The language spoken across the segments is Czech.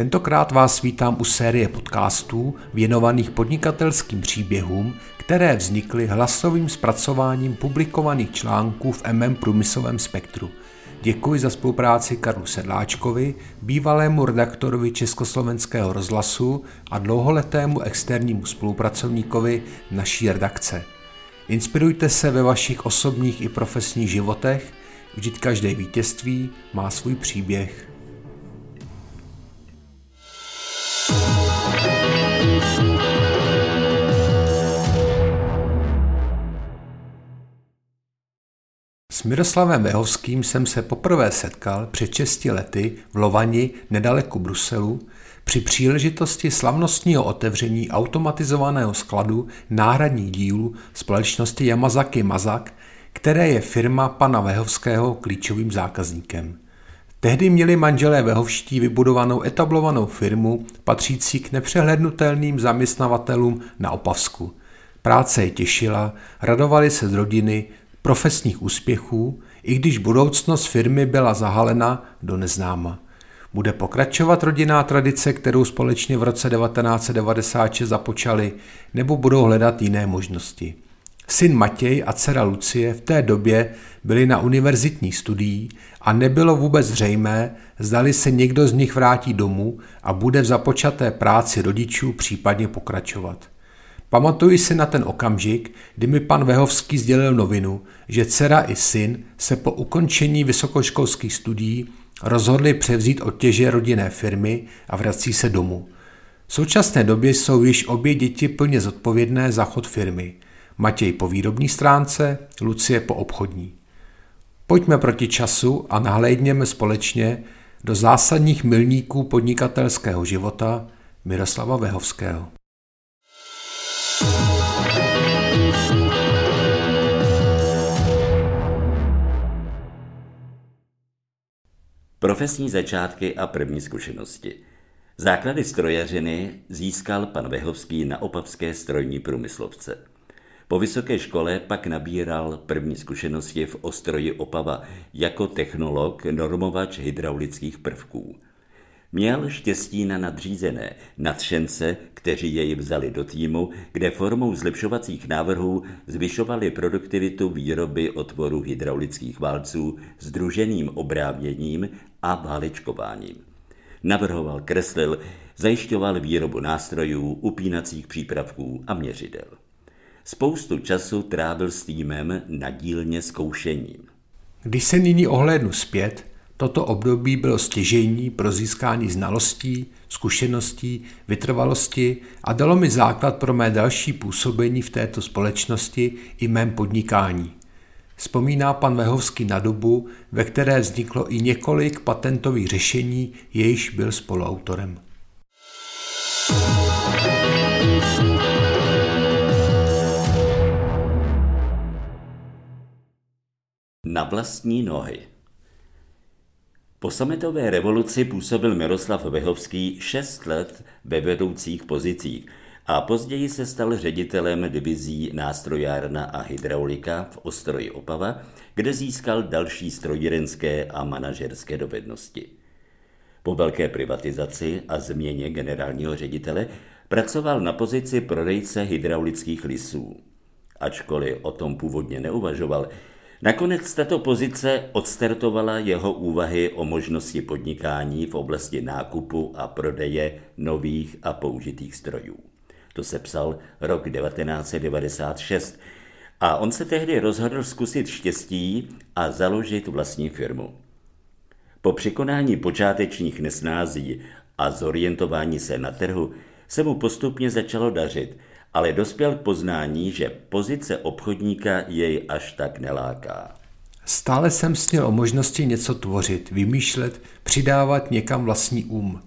Tentokrát vás vítám u série podcastů věnovaných podnikatelským příběhům, které vznikly hlasovým zpracováním publikovaných článků v MM Průmyslovém spektru. Děkuji za spolupráci Karlu Sedláčkovi, bývalému redaktorovi Československého rozhlasu a dlouholetému externímu spolupracovníkovi naší redakce. Inspirujte se ve vašich osobních i profesních životech, vždyť každé vítězství má svůj příběh. S Miroslavem Vehovským jsem se poprvé setkal před 6 lety v Lovani nedaleko Bruselu při příležitosti slavnostního otevření automatizovaného skladu náhradních dílů společnosti Yamazaki Mazak, které je firma pana Vehovského klíčovým zákazníkem. Tehdy měli manželé Vehovští vybudovanou etablovanou firmu patřící k nepřehlednutelným zaměstnavatelům na Opavsku. Práce je těšila, radovali se z rodiny, profesních úspěchů, i když budoucnost firmy byla zahalena do neznáma. Bude pokračovat rodinná tradice, kterou společně v roce 1996 započali, nebo budou hledat jiné možnosti. Syn Matěj a dcera Lucie v té době byli na univerzitní studií a nebylo vůbec zřejmé, zdali se někdo z nich vrátí domů a bude v započaté práci rodičů případně pokračovat. Pamatuji si na ten okamžik, kdy mi pan Vehovský sdělil novinu, že dcera i syn se po ukončení vysokoškolských studií rozhodli převzít otěže rodinné firmy a vrací se domů. V současné době jsou již obě děti plně zodpovědné za chod firmy. Matěj po výrobní stránce, Lucie po obchodní. Pojďme proti času a nahlédněme společně do zásadních milníků podnikatelského života Miroslava Vehovského. Profesní začátky a první zkušenosti. Základy strojařiny získal pan Vehovský na opavské strojní průmyslovce. Po vysoké škole pak nabíral první zkušenosti v ostroji Opava jako technolog normovač hydraulických prvků. Měl štěstí na nadřízené, nadšence, kteří jej vzali do týmu, kde formou zlepšovacích návrhů zvyšovali produktivitu výroby otvoru hydraulických válců s druženým obrávněním a válečkováním. Navrhoval, kreslil, zajišťoval výrobu nástrojů, upínacích přípravků a měřidel. Spoustu času trávil s týmem na dílně zkoušením. Když se nyní ohlédnu zpět, Toto období bylo stěžejní pro získání znalostí, zkušeností, vytrvalosti a dalo mi základ pro mé další působení v této společnosti i mém podnikání. Vzpomíná pan Vehovský na dobu, ve které vzniklo i několik patentových řešení, jejíž byl spoluautorem. Na vlastní nohy. Po sametové revoluci působil Miroslav Vehovský šest let ve vedoucích pozicích a později se stal ředitelem divizí nástrojárna a hydraulika v Ostroji Opava, kde získal další strojírenské a manažerské dovednosti. Po velké privatizaci a změně generálního ředitele pracoval na pozici prodejce hydraulických lisů. Ačkoliv o tom původně neuvažoval, Nakonec z této pozice odstartovala jeho úvahy o možnosti podnikání v oblasti nákupu a prodeje nových a použitých strojů. To se psal rok 1996 a on se tehdy rozhodl zkusit štěstí a založit vlastní firmu. Po překonání počátečních nesnází a zorientování se na trhu se mu postupně začalo dařit – ale dospěl k poznání, že pozice obchodníka jej až tak neláká. Stále jsem snil o možnosti něco tvořit, vymýšlet, přidávat někam vlastní um.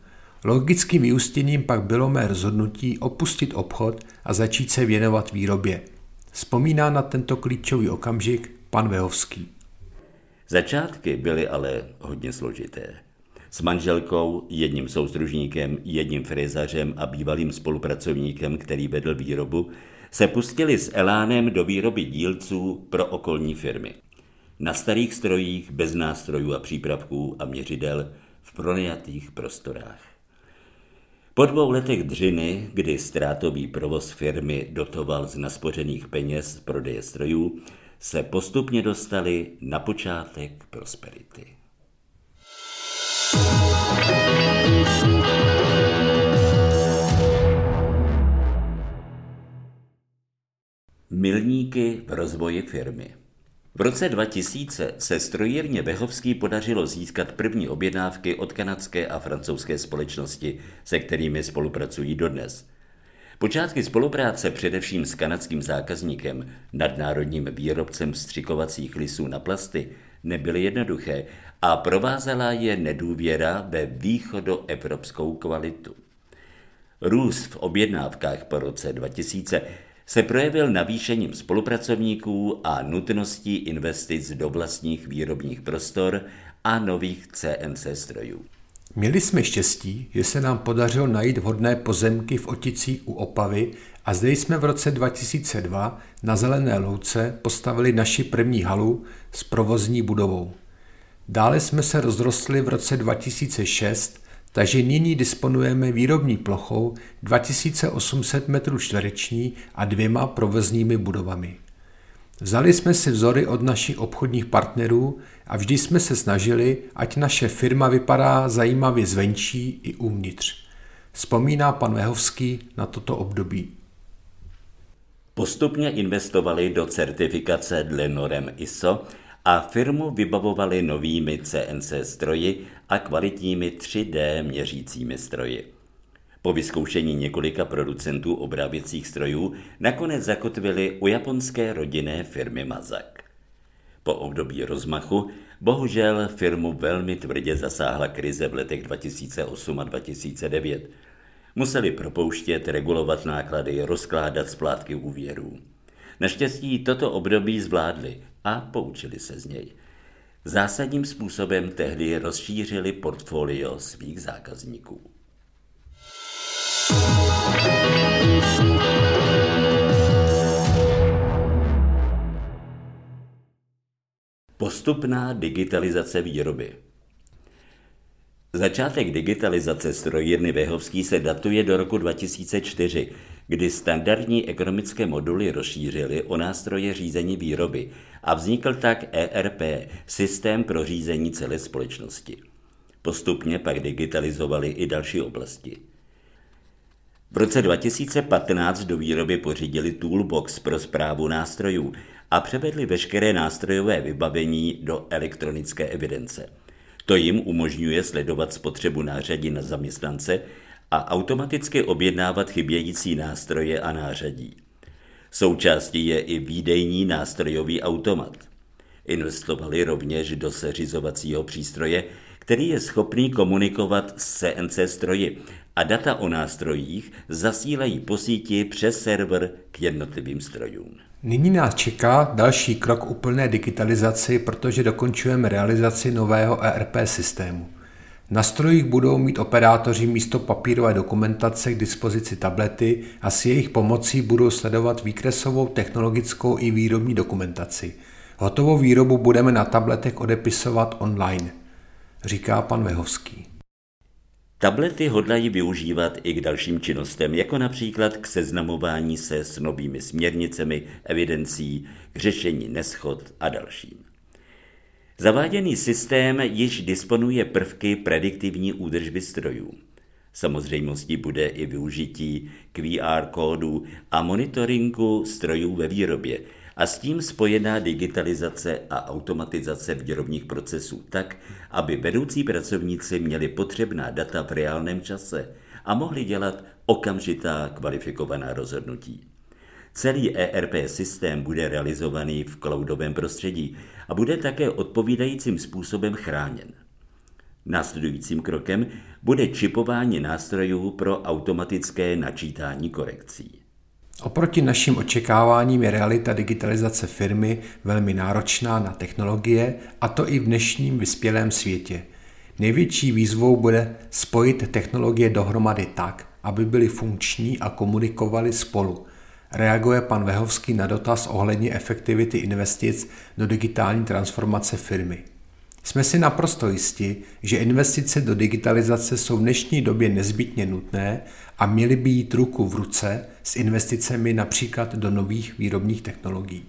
Logickým vyústěním pak bylo mé rozhodnutí opustit obchod a začít se věnovat výrobě. Vzpomíná na tento klíčový okamžik pan Vehovský. Začátky byly ale hodně složité. S manželkou, jedním soustružníkem, jedním frizařem a bývalým spolupracovníkem, který vedl výrobu, se pustili s Elánem do výroby dílců pro okolní firmy. Na starých strojích, bez nástrojů a přípravků a měřidel, v pronajatých prostorách. Po dvou letech dřiny, kdy ztrátový provoz firmy dotoval z naspořených peněz prodeje strojů, se postupně dostali na počátek prosperity. Milníky v rozvoji firmy v roce 2000 se strojírně Behovský podařilo získat první objednávky od kanadské a francouzské společnosti, se kterými spolupracují dodnes. Počátky spolupráce především s kanadským zákazníkem, nadnárodním výrobcem střikovacích lisů na plasty, nebyly jednoduché a provázela je nedůvěra ve východoevropskou kvalitu. Růst v objednávkách po roce 2000 se projevil navýšením spolupracovníků a nutností investic do vlastních výrobních prostor a nových CNC strojů. Měli jsme štěstí, že se nám podařilo najít vhodné pozemky v Oticích u Opavy a zde jsme v roce 2002 na Zelené louce postavili naši první halu s provozní budovou. Dále jsme se rozrostli v roce 2006 takže nyní disponujeme výrobní plochou 2800 m čtvereční a dvěma provozními budovami. Vzali jsme si vzory od našich obchodních partnerů a vždy jsme se snažili, ať naše firma vypadá zajímavě zvenčí i uvnitř. Vzpomíná pan Vehovský na toto období. Postupně investovali do certifikace dle norem ISO a firmu vybavovali novými CNC stroji a kvalitními 3D měřícími stroji. Po vyzkoušení několika producentů obráběcích strojů nakonec zakotvili u japonské rodinné firmy Mazak. Po období rozmachu bohužel firmu velmi tvrdě zasáhla krize v letech 2008 a 2009. Museli propouštět, regulovat náklady, rozkládat splátky úvěrů. Naštěstí toto období zvládli a poučili se z něj. Zásadním způsobem tehdy rozšířili portfolio svých zákazníků. Postupná digitalizace výroby Začátek digitalizace strojírny Vehovský se datuje do roku 2004, kdy standardní ekonomické moduly rozšířily o nástroje řízení výroby a vznikl tak ERP, systém pro řízení celé společnosti. Postupně pak digitalizovali i další oblasti. V roce 2015 do výroby pořídili Toolbox pro zprávu nástrojů a převedli veškeré nástrojové vybavení do elektronické evidence. To jim umožňuje sledovat spotřebu nářadí na zaměstnance a automaticky objednávat chybějící nástroje a nářadí. Součástí je i výdejní nástrojový automat. Investovali rovněž do seřizovacího přístroje, který je schopný komunikovat s CNC stroji a data o nástrojích zasílají po síti přes server k jednotlivým strojům. Nyní nás čeká další krok úplné digitalizaci, protože dokončujeme realizaci nového ERP systému. Na strojích budou mít operátoři místo papírové dokumentace k dispozici tablety a s jejich pomocí budou sledovat výkresovou technologickou i výrobní dokumentaci. Hotovou výrobu budeme na tabletech odepisovat online, říká pan Vehovský. Tablety hodlají využívat i k dalším činnostem, jako například k seznamování se s novými směrnicemi, evidencí, k řešení neschod a dalším. Zaváděný systém již disponuje prvky prediktivní údržby strojů. Samozřejmostí bude i využití QR kódu a monitoringu strojů ve výrobě a s tím spojená digitalizace a automatizace výrobních procesů tak, aby vedoucí pracovníci měli potřebná data v reálném čase a mohli dělat okamžitá kvalifikovaná rozhodnutí. Celý ERP systém bude realizovaný v cloudovém prostředí a bude také odpovídajícím způsobem chráněn. Následujícím krokem bude čipování nástrojů pro automatické načítání korekcí. Oproti našim očekáváním je realita digitalizace firmy velmi náročná na technologie, a to i v dnešním vyspělém světě. Největší výzvou bude spojit technologie dohromady tak, aby byly funkční a komunikovali spolu. Reaguje pan Vehovský na dotaz ohledně efektivity investic do digitální transformace firmy. Jsme si naprosto jisti, že investice do digitalizace jsou v dnešní době nezbytně nutné a měly by jít ruku v ruce s investicemi například do nových výrobních technologií.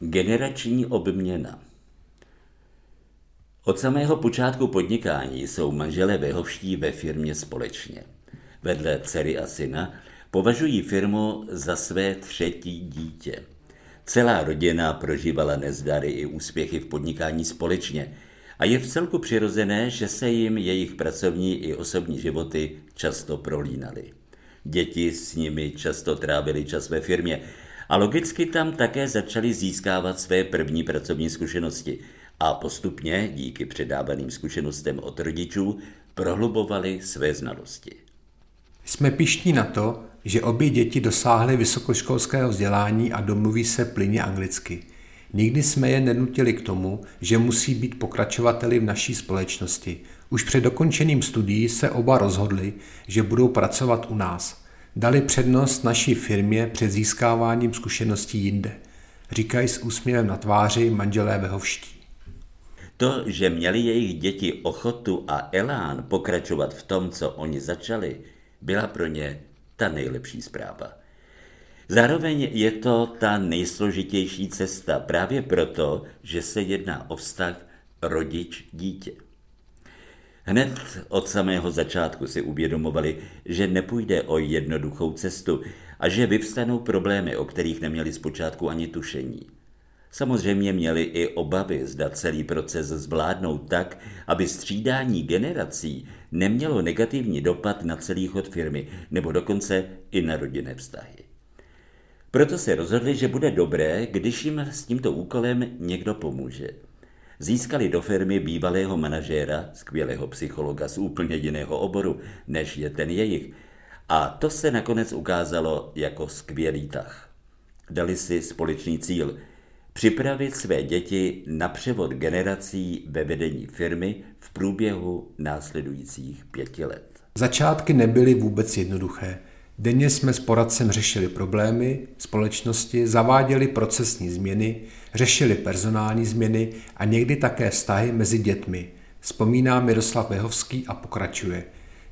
Generační obměna Od samého počátku podnikání jsou manželé Vehovští ve firmě společně. Vedle dcery a syna považují firmu za své třetí dítě. Celá rodina prožívala nezdary i úspěchy v podnikání společně a je v celku přirozené, že se jim jejich pracovní i osobní životy často prolínaly. Děti s nimi často trávili čas ve firmě a logicky tam také začali získávat své první pracovní zkušenosti a postupně, díky předávaným zkušenostem od rodičů, prohlubovali své znalosti. Jsme pišní na to, že obě děti dosáhly vysokoškolského vzdělání a domluví se plyně anglicky. Nikdy jsme je nenutili k tomu, že musí být pokračovateli v naší společnosti. Už před dokončeným studií se oba rozhodli, že budou pracovat u nás. Dali přednost naší firmě před získáváním zkušeností jinde. Říkají s úsměvem na tváři manželé Vehovští. To, že měli jejich děti ochotu a elán pokračovat v tom, co oni začali, byla pro ně ta nejlepší zpráva. Zároveň je to ta nejsložitější cesta právě proto, že se jedná o vztah rodič-dítě. Hned od samého začátku si uvědomovali, že nepůjde o jednoduchou cestu a že vyvstanou problémy, o kterých neměli zpočátku ani tušení. Samozřejmě měli i obavy, zda celý proces zvládnout tak, aby střídání generací nemělo negativní dopad na celý chod firmy nebo dokonce i na rodinné vztahy. Proto se rozhodli, že bude dobré, když jim s tímto úkolem někdo pomůže. Získali do firmy bývalého manažéra, skvělého psychologa z úplně jiného oboru, než je ten jejich. A to se nakonec ukázalo jako skvělý tah. Dali si společný cíl – připravit své děti na převod generací ve vedení firmy v průběhu následujících pěti let. Začátky nebyly vůbec jednoduché. Denně jsme s poradcem řešili problémy společnosti, zaváděli procesní změny, řešili personální změny a někdy také vztahy mezi dětmi. Vzpomíná Miroslav Vehovský a pokračuje.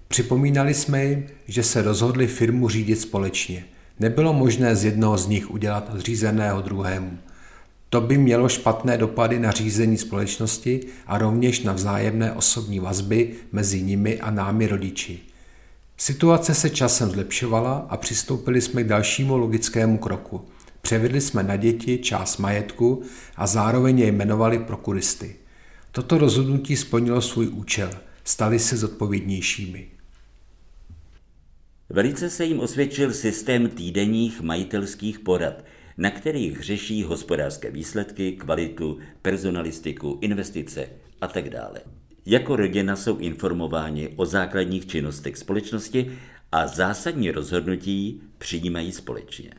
Připomínali jsme jim, že se rozhodli firmu řídit společně. Nebylo možné z jednoho z nich udělat zřízeného druhému. To by mělo špatné dopady na řízení společnosti a rovněž na vzájemné osobní vazby mezi nimi a námi rodiči. Situace se časem zlepšovala a přistoupili jsme k dalšímu logickému kroku. Převedli jsme na děti část majetku a zároveň je jmenovali prokuristy. Toto rozhodnutí splnilo svůj účel. Stali se zodpovědnějšími. Velice se jim osvědčil systém týdenních majitelských porad – na kterých řeší hospodářské výsledky, kvalitu, personalistiku, investice a tak dále. Jako rodina jsou informováni o základních činnostech společnosti a zásadní rozhodnutí přijímají společně.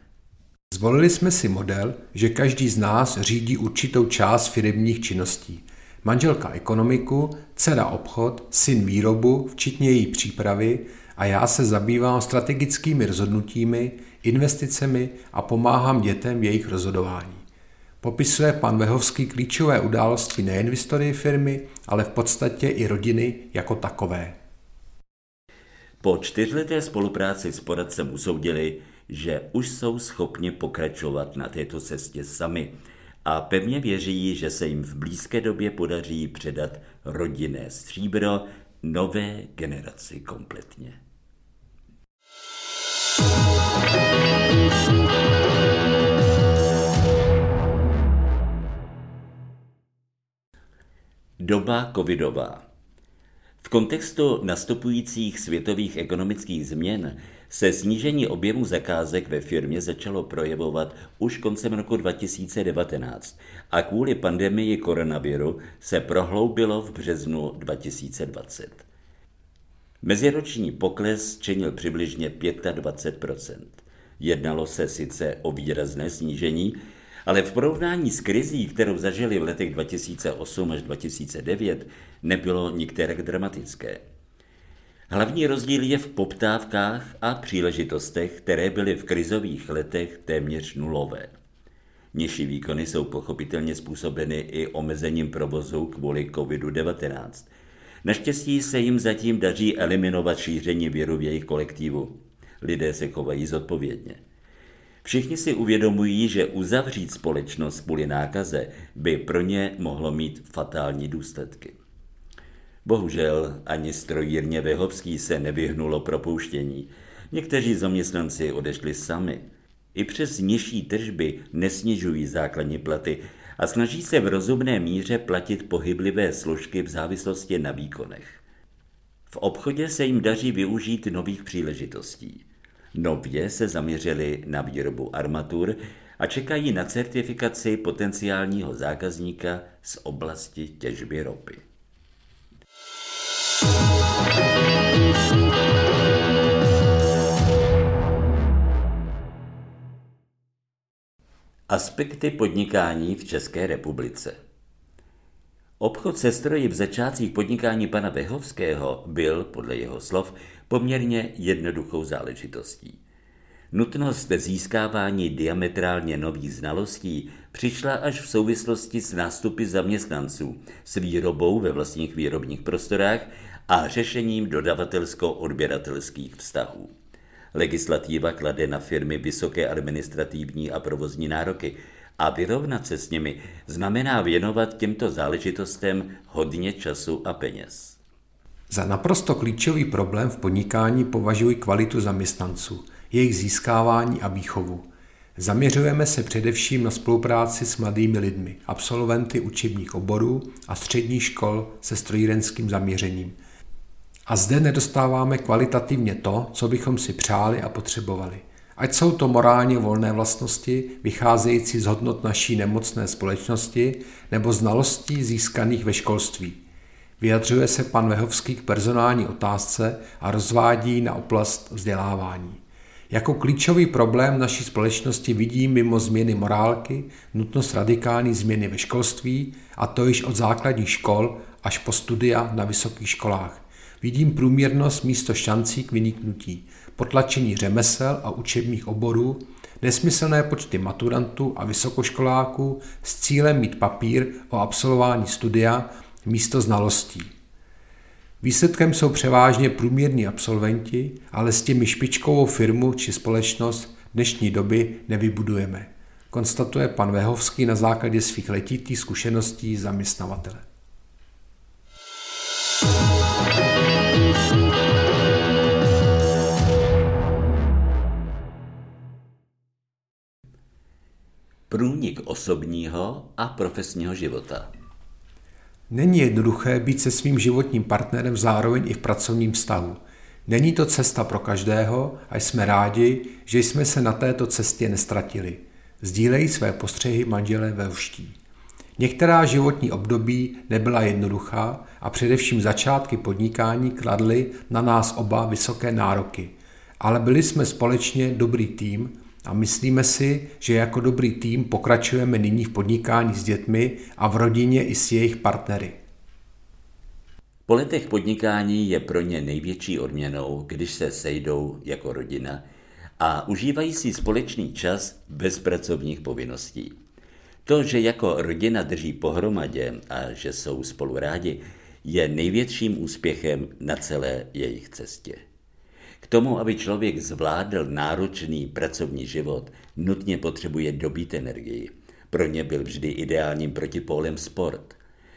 Zvolili jsme si model, že každý z nás řídí určitou část firmních činností. Manželka ekonomiku, dcera obchod, syn výrobu, včetně její přípravy a já se zabývám strategickými rozhodnutími, investicemi a pomáhám dětem v jejich rozhodování. Popisuje pan Vehovský klíčové události nejen v historii firmy, ale v podstatě i rodiny jako takové. Po čtyřleté spolupráci s poradcem usoudili, že už jsou schopni pokračovat na této cestě sami a pevně věří, že se jim v blízké době podaří předat rodinné stříbro nové generaci kompletně. Doba covidová. V kontextu nastupujících světových ekonomických změn se snížení objemu zakázek ve firmě začalo projevovat už koncem roku 2019 a kvůli pandemii koronaviru se prohloubilo v březnu 2020. Meziroční pokles činil přibližně 25% Jednalo se sice o výrazné snížení, ale v porovnání s krizí, kterou zažili v letech 2008 až 2009, nebylo nikterak dramatické. Hlavní rozdíl je v poptávkách a příležitostech, které byly v krizových letech téměř nulové. Nižší výkony jsou pochopitelně způsobeny i omezením provozu kvůli COVID-19. Naštěstí se jim zatím daří eliminovat šíření viru v jejich kolektivu. Lidé se chovají zodpovědně. Všichni si uvědomují, že uzavřít společnost kvůli nákaze by pro ně mohlo mít fatální důsledky. Bohužel ani strojírně Vehovský se nevyhnulo propouštění. Někteří zaměstnanci odešli sami. I přes nižší tržby nesnižují základní platy a snaží se v rozumné míře platit pohyblivé složky v závislosti na výkonech. V obchodě se jim daří využít nových příležitostí. Nově se zaměřili na výrobu armatur a čekají na certifikaci potenciálního zákazníka z oblasti těžby ropy. Aspekty podnikání v České republice Obchod se stroji v začátcích podnikání pana Vehovského byl, podle jeho slov, poměrně jednoduchou záležitostí. Nutnost získávání diametrálně nových znalostí přišla až v souvislosti s nástupy zaměstnanců, s výrobou ve vlastních výrobních prostorách a řešením dodavatelsko-odběratelských vztahů. Legislativa klade na firmy vysoké administrativní a provozní nároky a vyrovnat se s nimi znamená věnovat těmto záležitostem hodně času a peněz. Za naprosto klíčový problém v podnikání považuji kvalitu zaměstnanců, jejich získávání a výchovu. Zaměřujeme se především na spolupráci s mladými lidmi, absolventy učebních oborů a středních škol se strojírenským zaměřením. A zde nedostáváme kvalitativně to, co bychom si přáli a potřebovali. Ať jsou to morálně volné vlastnosti, vycházející z hodnot naší nemocné společnosti, nebo znalostí získaných ve školství – Vyjadřuje se pan Vehovský k personální otázce a rozvádí na oblast vzdělávání. Jako klíčový problém naší společnosti vidí mimo změny morálky nutnost radikální změny ve školství, a to již od základních škol až po studia na vysokých školách. Vidím průměrnost místo šancí k vyniknutí, potlačení řemesel a učebních oborů, nesmyslné počty maturantů a vysokoškoláků s cílem mít papír o absolvování studia místo znalostí. Výsledkem jsou převážně průměrní absolventi, ale s těmi špičkovou firmu či společnost dnešní doby nevybudujeme, konstatuje pan Vehovský na základě svých letitých zkušeností zaměstnavatele. Osobního a profesního života. Není jednoduché být se svým životním partnerem zároveň i v pracovním vztahu. Není to cesta pro každého a jsme rádi, že jsme se na této cestě nestratili. Sdílejí své postřehy manželé ve vští. Některá životní období nebyla jednoduchá a především začátky podnikání kladly na nás oba vysoké nároky. Ale byli jsme společně dobrý tým a myslíme si, že jako dobrý tým pokračujeme nyní v podnikání s dětmi a v rodině i s jejich partnery. Po letech podnikání je pro ně největší odměnou, když se sejdou jako rodina a užívají si společný čas bez pracovních povinností. To, že jako rodina drží pohromadě a že jsou spolu rádi, je největším úspěchem na celé jejich cestě. Tomu, aby člověk zvládl náročný pracovní život, nutně potřebuje dobít energii. Pro ně byl vždy ideálním protipólem sport.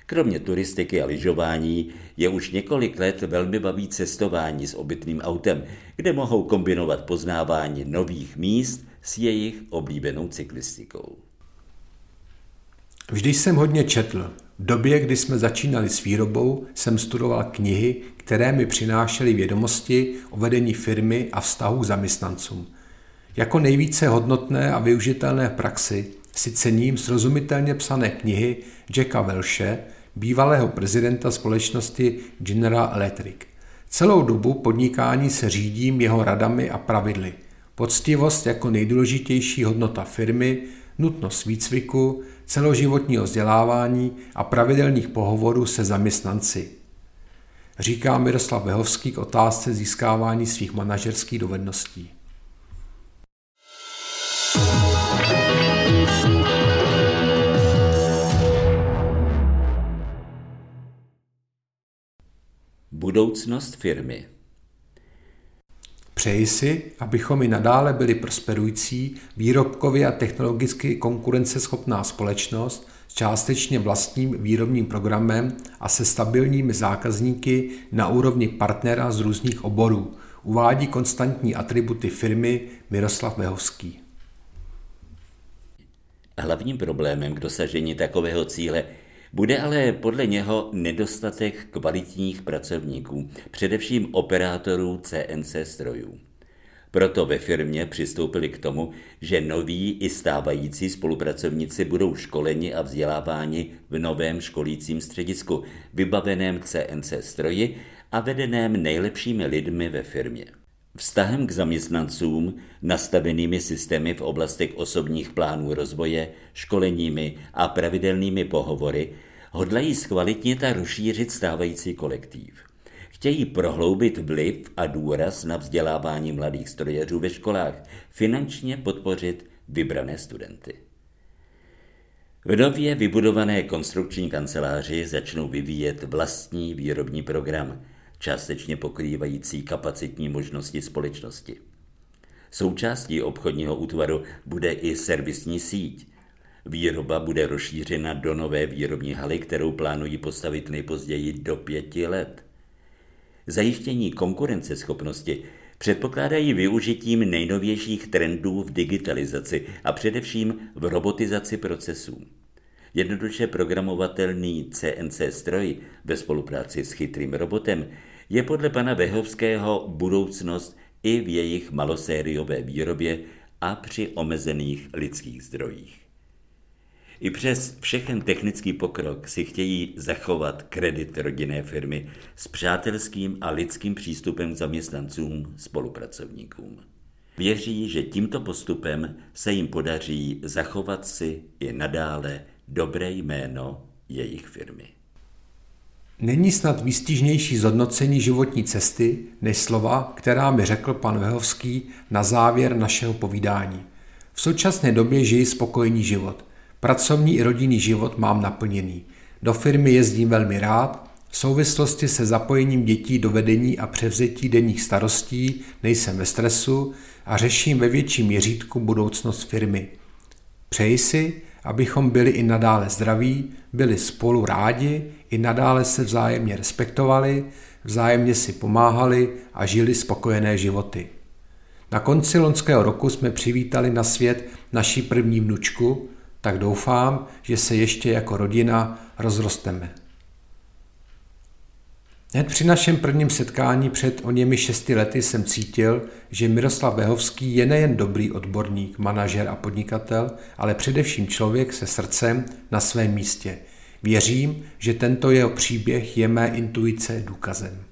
Kromě turistiky a lyžování je už několik let velmi baví cestování s obytným autem, kde mohou kombinovat poznávání nových míst s jejich oblíbenou cyklistikou. Vždy jsem hodně četl. V době, kdy jsme začínali s výrobou, jsem studoval knihy, které mi přinášely vědomosti o vedení firmy a vztahu k zaměstnancům. Jako nejvíce hodnotné a využitelné v praxi si cením srozumitelně psané knihy Jacka Welshe, bývalého prezidenta společnosti General Electric. Celou dobu podnikání se řídím jeho radami a pravidly. Poctivost jako nejdůležitější hodnota firmy, nutnost výcviku, celoživotního vzdělávání a pravidelných pohovorů se zaměstnanci. Říká Miroslav Behovský k otázce získávání svých manažerských dovedností. Budoucnost firmy Přeji si, abychom i nadále byli prosperující, výrobkově a technologicky konkurenceschopná společnost s částečně vlastním výrobním programem a se stabilními zákazníky na úrovni partnera z různých oborů, uvádí konstantní atributy firmy Miroslav Vehovský. Hlavním problémem k dosažení takového cíle bude ale podle něho nedostatek kvalitních pracovníků, především operátorů CNC strojů. Proto ve firmě přistoupili k tomu, že noví i stávající spolupracovníci budou školeni a vzděláváni v novém školícím středisku, vybaveném CNC stroji a vedeném nejlepšími lidmi ve firmě. Vztahem k zaměstnancům, nastavenými systémy v oblastech osobních plánů rozvoje, školeními a pravidelnými pohovory hodlají zkvalitnit a rozšířit stávající kolektiv. Chtějí prohloubit vliv a důraz na vzdělávání mladých strojařů ve školách, finančně podpořit vybrané studenty. V nově vybudované konstrukční kanceláři začnou vyvíjet vlastní výrobní program – částečně pokrývající kapacitní možnosti společnosti. Součástí obchodního útvaru bude i servisní síť. Výroba bude rozšířena do nové výrobní haly, kterou plánují postavit nejpozději do pěti let. Zajištění konkurenceschopnosti předpokládají využitím nejnovějších trendů v digitalizaci a především v robotizaci procesů. Jednoduše programovatelný CNC stroj ve spolupráci s chytrým robotem je podle pana Vehovského budoucnost i v jejich malosériové výrobě a při omezených lidských zdrojích. I přes všechen technický pokrok si chtějí zachovat kredit rodinné firmy s přátelským a lidským přístupem k zaměstnancům, spolupracovníkům. Věří, že tímto postupem se jim podaří zachovat si i nadále dobré jméno jejich firmy. Není snad výstižnější zhodnocení životní cesty než slova, která mi řekl pan Vehovský na závěr našeho povídání. V současné době žiji spokojený život. Pracovní i rodinný život mám naplněný. Do firmy jezdím velmi rád, v souvislosti se zapojením dětí do vedení a převzetí denních starostí nejsem ve stresu a řeším ve větším měřítku budoucnost firmy. Přeji si, abychom byli i nadále zdraví, byli spolu rádi, i nadále se vzájemně respektovali, vzájemně si pomáhali a žili spokojené životy. Na konci loňského roku jsme přivítali na svět naší první vnučku, tak doufám, že se ještě jako rodina rozrosteme. Hned při našem prvním setkání před o němi šesti lety jsem cítil, že Miroslav Behovský je nejen dobrý odborník, manažer a podnikatel, ale především člověk se srdcem na svém místě. Věřím, že tento jeho příběh je mé intuice důkazem.